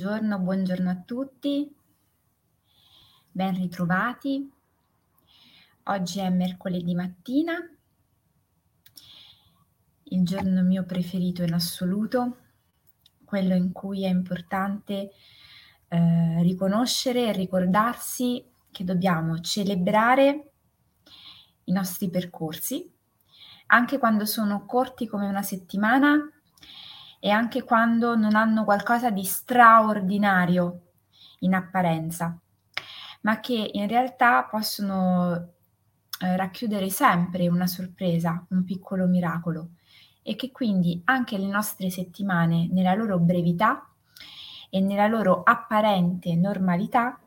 Buongiorno, buongiorno a tutti. Ben ritrovati. Oggi è mercoledì mattina, il giorno mio preferito in assoluto, quello in cui è importante eh, riconoscere e ricordarsi che dobbiamo celebrare i nostri percorsi, anche quando sono corti come una settimana e anche quando non hanno qualcosa di straordinario in apparenza, ma che in realtà possono eh, racchiudere sempre una sorpresa, un piccolo miracolo e che quindi anche le nostre settimane nella loro brevità e nella loro apparente normalità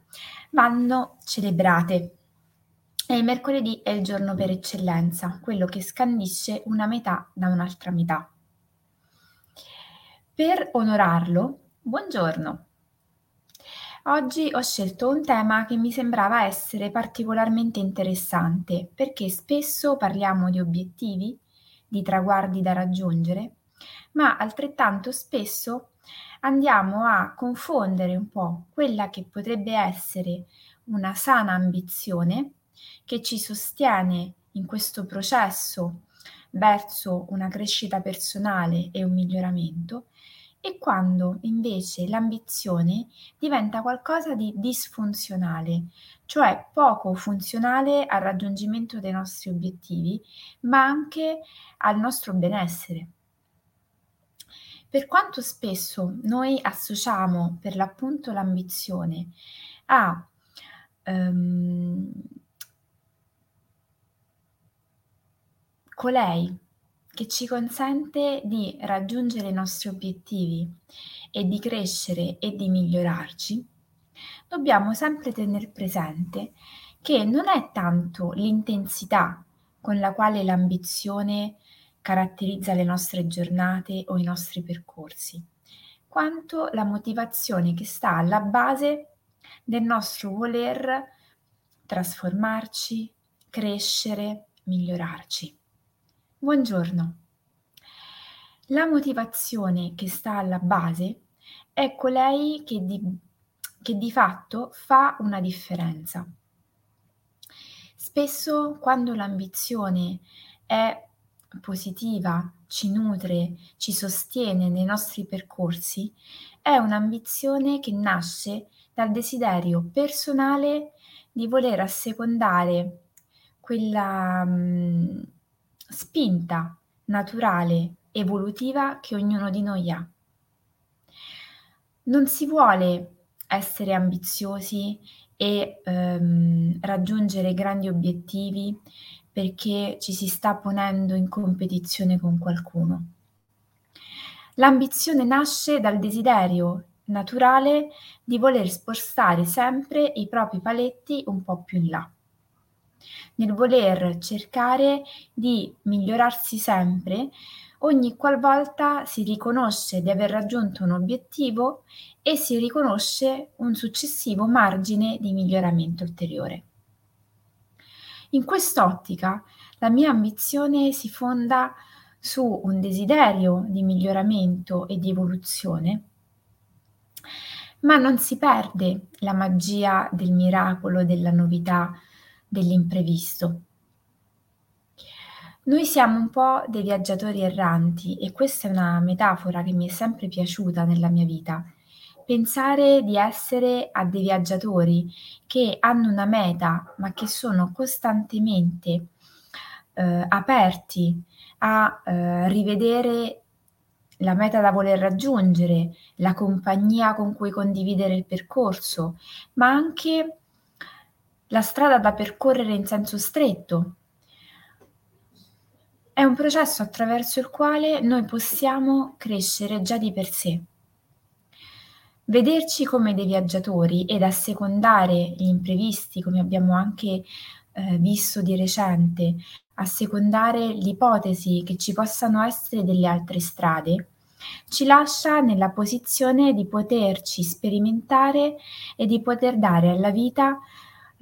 vanno celebrate. E il mercoledì è il giorno per eccellenza, quello che scandisce una metà da un'altra metà. Per onorarlo, buongiorno. Oggi ho scelto un tema che mi sembrava essere particolarmente interessante perché spesso parliamo di obiettivi, di traguardi da raggiungere, ma altrettanto spesso andiamo a confondere un po' quella che potrebbe essere una sana ambizione che ci sostiene in questo processo verso una crescita personale e un miglioramento e quando invece l'ambizione diventa qualcosa di disfunzionale, cioè poco funzionale al raggiungimento dei nostri obiettivi, ma anche al nostro benessere. Per quanto spesso noi associamo per l'appunto l'ambizione a um, colei che ci consente di raggiungere i nostri obiettivi e di crescere e di migliorarci, dobbiamo sempre tenere presente che non è tanto l'intensità con la quale l'ambizione caratterizza le nostre giornate o i nostri percorsi, quanto la motivazione che sta alla base del nostro voler trasformarci, crescere, migliorarci. Buongiorno. La motivazione che sta alla base è colei che di, che di fatto fa una differenza. Spesso quando l'ambizione è positiva, ci nutre, ci sostiene nei nostri percorsi, è un'ambizione che nasce dal desiderio personale di voler assecondare quella mm, spinta naturale, evolutiva che ognuno di noi ha. Non si vuole essere ambiziosi e ehm, raggiungere grandi obiettivi perché ci si sta ponendo in competizione con qualcuno. L'ambizione nasce dal desiderio naturale di voler spostare sempre i propri paletti un po' più in là nel voler cercare di migliorarsi sempre ogni qualvolta si riconosce di aver raggiunto un obiettivo e si riconosce un successivo margine di miglioramento ulteriore. In quest'ottica la mia ambizione si fonda su un desiderio di miglioramento e di evoluzione, ma non si perde la magia del miracolo, della novità, dell'imprevisto. Noi siamo un po' dei viaggiatori erranti e questa è una metafora che mi è sempre piaciuta nella mia vita. Pensare di essere a dei viaggiatori che hanno una meta ma che sono costantemente eh, aperti a eh, rivedere la meta da voler raggiungere, la compagnia con cui condividere il percorso, ma anche la strada da percorrere in senso stretto. È un processo attraverso il quale noi possiamo crescere già di per sé. Vederci come dei viaggiatori ed assecondare gli imprevisti, come abbiamo anche eh, visto di recente, assecondare l'ipotesi che ci possano essere delle altre strade, ci lascia nella posizione di poterci sperimentare e di poter dare alla vita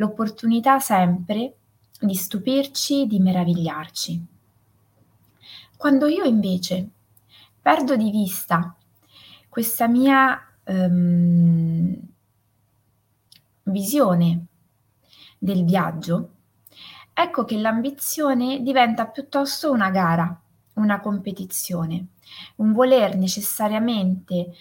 l'opportunità sempre di stupirci, di meravigliarci. Quando io invece perdo di vista questa mia ehm, visione del viaggio, ecco che l'ambizione diventa piuttosto una gara, una competizione, un voler necessariamente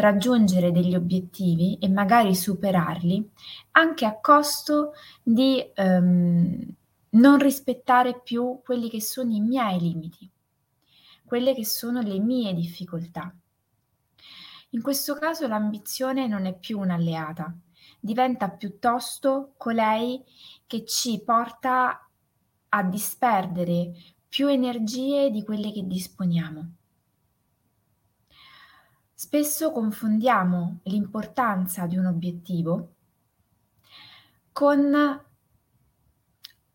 raggiungere degli obiettivi e magari superarli anche a costo di ehm, non rispettare più quelli che sono i miei limiti, quelle che sono le mie difficoltà. In questo caso l'ambizione non è più un'alleata, diventa piuttosto colei che ci porta a disperdere più energie di quelle che disponiamo. Spesso confondiamo l'importanza di un obiettivo con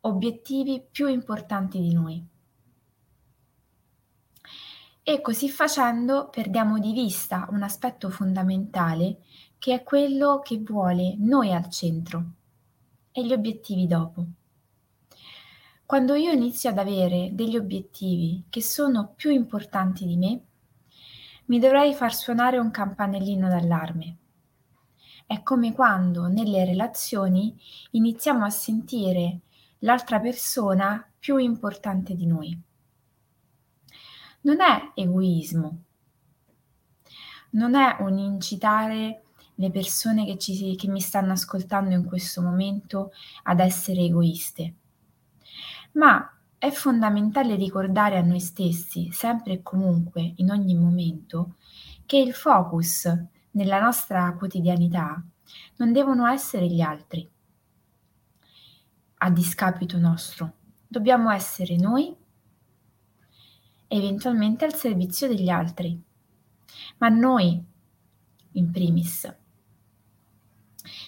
obiettivi più importanti di noi. E così facendo perdiamo di vista un aspetto fondamentale che è quello che vuole noi al centro e gli obiettivi dopo. Quando io inizio ad avere degli obiettivi che sono più importanti di me, mi dovrei far suonare un campanellino d'allarme. È come quando nelle relazioni iniziamo a sentire l'altra persona più importante di noi. Non è egoismo, non è un incitare le persone che, ci, che mi stanno ascoltando in questo momento ad essere egoiste, ma è fondamentale ricordare a noi stessi, sempre e comunque, in ogni momento, che il focus nella nostra quotidianità non devono essere gli altri a discapito nostro. Dobbiamo essere noi eventualmente al servizio degli altri, ma noi in primis.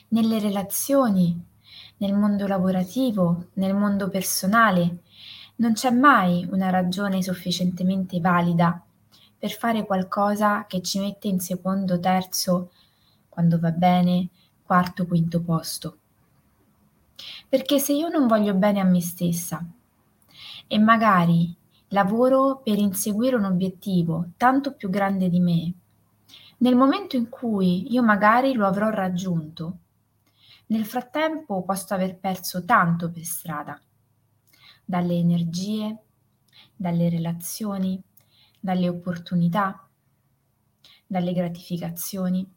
Nelle relazioni, nel mondo lavorativo, nel mondo personale, non c'è mai una ragione sufficientemente valida per fare qualcosa che ci mette in secondo, terzo, quando va bene, quarto, quinto posto. Perché se io non voglio bene a me stessa e magari lavoro per inseguire un obiettivo tanto più grande di me, nel momento in cui io magari lo avrò raggiunto, nel frattempo posso aver perso tanto per strada dalle energie, dalle relazioni, dalle opportunità, dalle gratificazioni.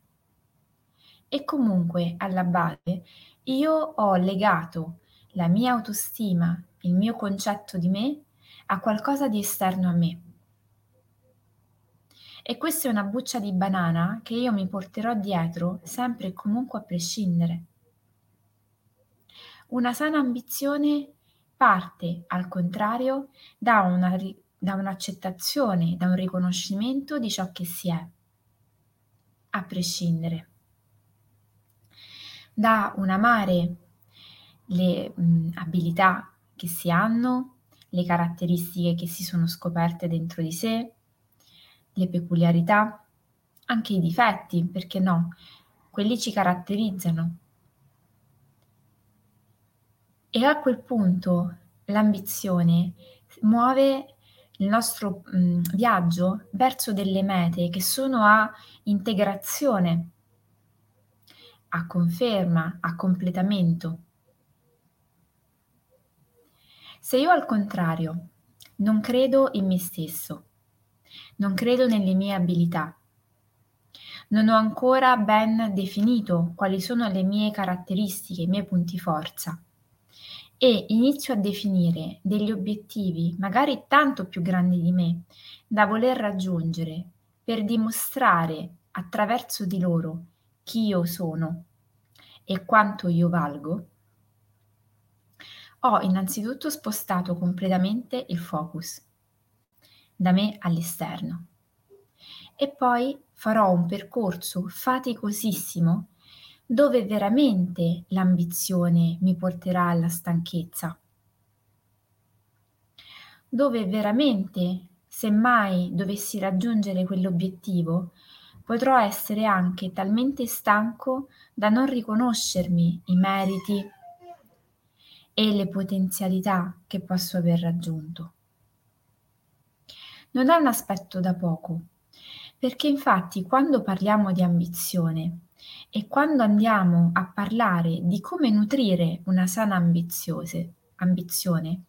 E comunque alla base io ho legato la mia autostima, il mio concetto di me a qualcosa di esterno a me. E questa è una buccia di banana che io mi porterò dietro sempre e comunque a prescindere. Una sana ambizione parte, al contrario, da, una, da un'accettazione, da un riconoscimento di ciò che si è, a prescindere, da un amare le mh, abilità che si hanno, le caratteristiche che si sono scoperte dentro di sé, le peculiarità, anche i difetti, perché no? Quelli ci caratterizzano, e a quel punto l'ambizione muove il nostro mh, viaggio verso delle mete che sono a integrazione, a conferma, a completamento. Se io al contrario non credo in me stesso, non credo nelle mie abilità, non ho ancora ben definito quali sono le mie caratteristiche, i miei punti forza, e inizio a definire degli obiettivi, magari tanto più grandi di me, da voler raggiungere per dimostrare attraverso di loro chi io sono e quanto io valgo, ho innanzitutto spostato completamente il focus da me all'esterno. E poi farò un percorso faticosissimo dove veramente l'ambizione mi porterà alla stanchezza, dove veramente, se mai dovessi raggiungere quell'obiettivo, potrò essere anche talmente stanco da non riconoscermi i meriti e le potenzialità che posso aver raggiunto. Non è un aspetto da poco, Perché infatti quando parliamo di ambizione e quando andiamo a parlare di come nutrire una sana ambizione,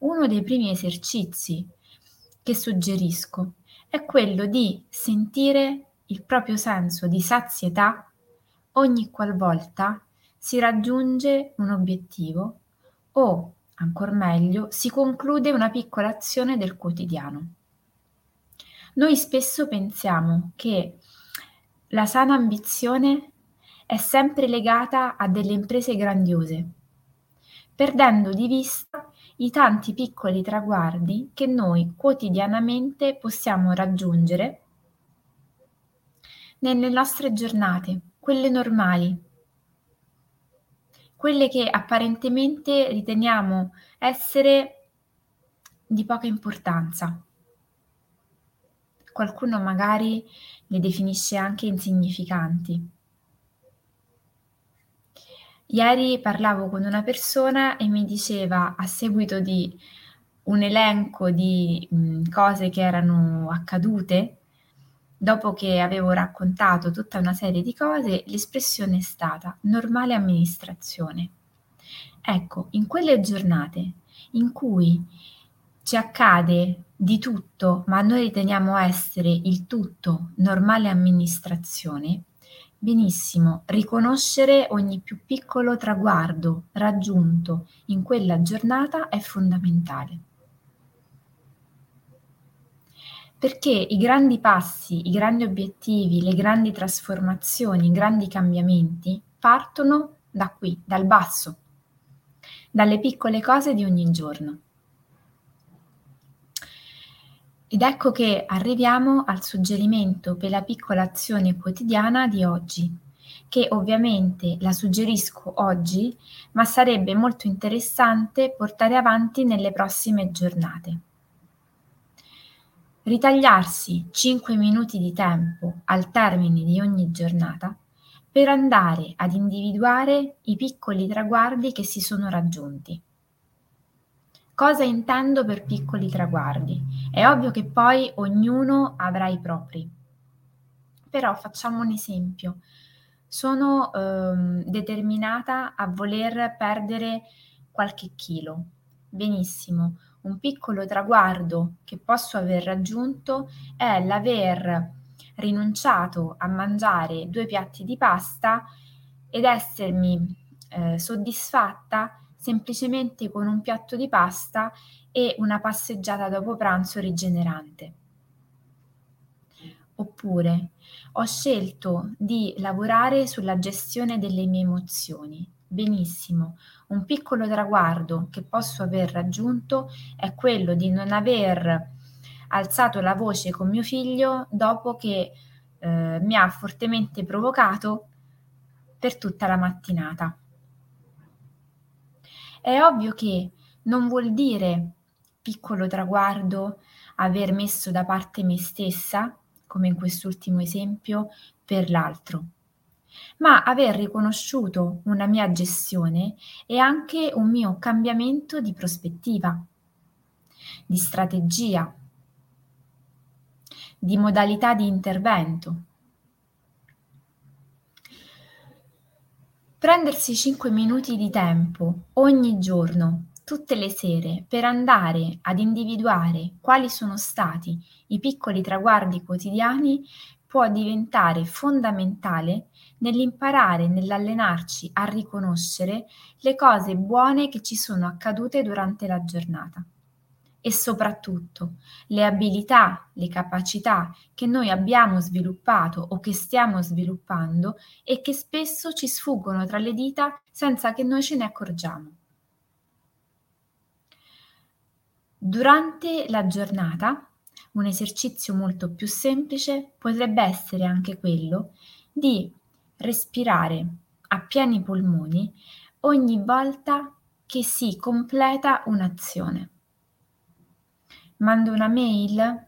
uno dei primi esercizi che suggerisco è quello di sentire il proprio senso di sazietà ogni qualvolta si raggiunge un obiettivo o, ancor meglio, si conclude una piccola azione del quotidiano. Noi spesso pensiamo che la sana ambizione è sempre legata a delle imprese grandiose, perdendo di vista i tanti piccoli traguardi che noi quotidianamente possiamo raggiungere nelle nostre giornate, quelle normali, quelle che apparentemente riteniamo essere di poca importanza. Qualcuno magari le definisce anche insignificanti. Ieri parlavo con una persona e mi diceva, a seguito di un elenco di cose che erano accadute, dopo che avevo raccontato tutta una serie di cose, l'espressione è stata normale amministrazione. Ecco, in quelle giornate in cui ci accade di tutto, ma noi riteniamo essere il tutto normale amministrazione, Benissimo, riconoscere ogni più piccolo traguardo raggiunto in quella giornata è fondamentale. Perché i grandi passi, i grandi obiettivi, le grandi trasformazioni, i grandi cambiamenti partono da qui, dal basso, dalle piccole cose di ogni giorno. Ed ecco che arriviamo al suggerimento per la piccola azione quotidiana di oggi, che ovviamente la suggerisco oggi, ma sarebbe molto interessante portare avanti nelle prossime giornate. Ritagliarsi 5 minuti di tempo al termine di ogni giornata per andare ad individuare i piccoli traguardi che si sono raggiunti. Cosa intendo per piccoli traguardi? È ovvio che poi ognuno avrà i propri, però facciamo un esempio. Sono ehm, determinata a voler perdere qualche chilo. Benissimo, un piccolo traguardo che posso aver raggiunto è l'aver rinunciato a mangiare due piatti di pasta ed essermi eh, soddisfatta semplicemente con un piatto di pasta e una passeggiata dopo pranzo rigenerante. Oppure ho scelto di lavorare sulla gestione delle mie emozioni. Benissimo, un piccolo traguardo che posso aver raggiunto è quello di non aver alzato la voce con mio figlio dopo che eh, mi ha fortemente provocato per tutta la mattinata. È ovvio che non vuol dire piccolo traguardo aver messo da parte me stessa, come in quest'ultimo esempio, per l'altro, ma aver riconosciuto una mia gestione e anche un mio cambiamento di prospettiva, di strategia, di modalità di intervento. Prendersi 5 minuti di tempo ogni giorno, tutte le sere, per andare ad individuare quali sono stati i piccoli traguardi quotidiani può diventare fondamentale nell'imparare, nell'allenarci a riconoscere le cose buone che ci sono accadute durante la giornata e soprattutto le abilità, le capacità che noi abbiamo sviluppato o che stiamo sviluppando e che spesso ci sfuggono tra le dita senza che noi ce ne accorgiamo. Durante la giornata, un esercizio molto più semplice potrebbe essere anche quello di respirare a pieni polmoni ogni volta che si completa un'azione mando una mail?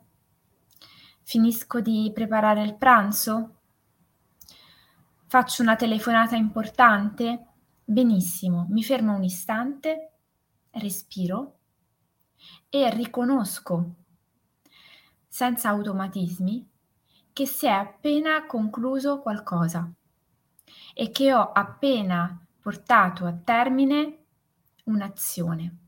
Finisco di preparare il pranzo? Faccio una telefonata importante? Benissimo, mi fermo un istante, respiro e riconosco senza automatismi che si è appena concluso qualcosa e che ho appena portato a termine un'azione.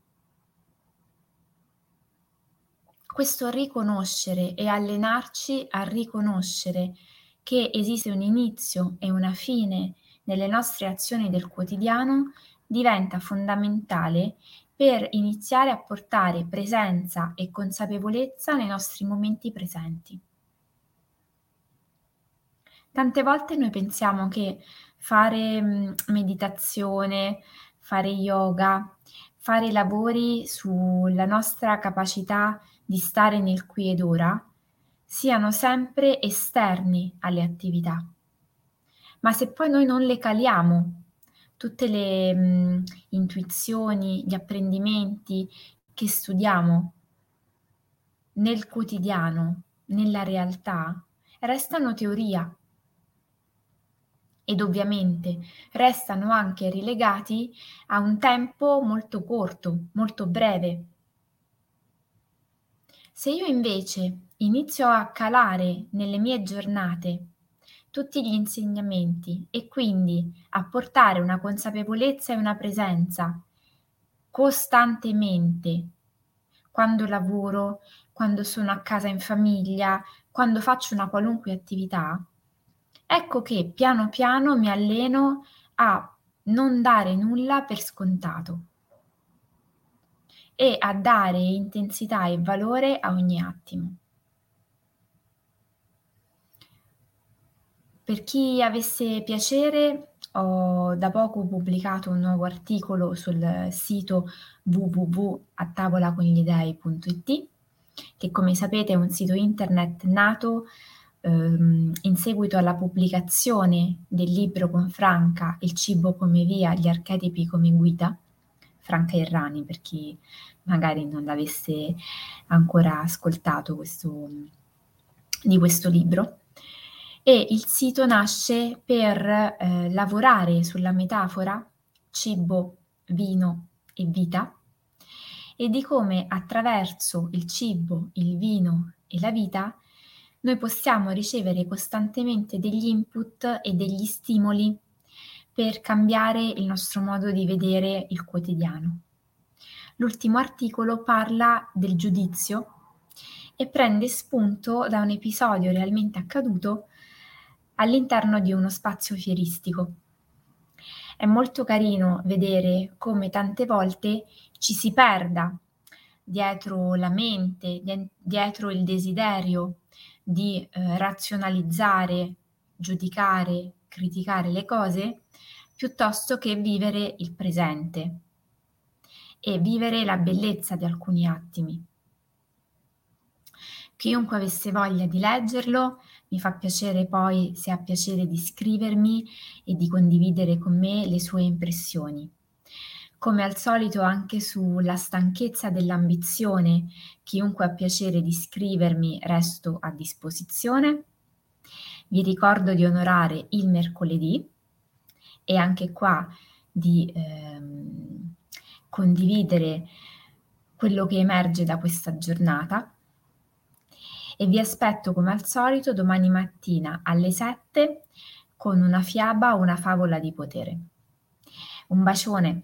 Questo riconoscere e allenarci a riconoscere che esiste un inizio e una fine nelle nostre azioni del quotidiano diventa fondamentale per iniziare a portare presenza e consapevolezza nei nostri momenti presenti. Tante volte noi pensiamo che fare mm, meditazione, fare yoga, fare lavori sulla nostra capacità di stare nel qui ed ora siano sempre esterni alle attività. Ma se poi noi non le caliamo, tutte le mh, mm, intuizioni, gli apprendimenti che studiamo nel quotidiano, nella realtà, restano teoria ed ovviamente restano anche relegati a un tempo molto corto, molto breve. Se io invece inizio a calare nelle mie giornate tutti gli insegnamenti e quindi a portare una consapevolezza e una presenza costantemente quando lavoro, quando sono a casa in famiglia, quando faccio una qualunque attività, Ecco che piano piano mi alleno a non dare nulla per scontato e a dare intensità e valore a ogni attimo. Per chi avesse piacere, ho da poco pubblicato un nuovo articolo sul sito www.attavolaconglidei.it che come sapete è un sito internet nato ehm, in seguito alla pubblicazione del libro con Franca Il cibo come via, gli archetipi come guida, Franca Errani per chi magari non l'avesse ancora ascoltato questo, di questo libro. E il sito nasce per eh, lavorare sulla metafora cibo, vino e vita e di come attraverso il cibo, il vino e la vita noi possiamo ricevere costantemente degli input e degli stimoli per cambiare il nostro modo di vedere il quotidiano. L'ultimo articolo parla del giudizio e prende spunto da un episodio realmente accaduto all'interno di uno spazio fieristico. È molto carino vedere come tante volte ci si perda dietro la mente, dietro il desiderio di eh, razionalizzare, giudicare, criticare le cose, piuttosto che vivere il presente e vivere la bellezza di alcuni attimi. Chiunque avesse voglia di leggerlo, mi fa piacere poi se ha piacere di scrivermi e di condividere con me le sue impressioni. Come al solito anche sulla stanchezza dell'ambizione, chiunque ha piacere di scrivermi resto a disposizione. Vi ricordo di onorare il mercoledì e anche qua di ehm, condividere quello che emerge da questa giornata e vi aspetto come al solito domani mattina alle 7 con una fiaba o una favola di potere. Un bacione.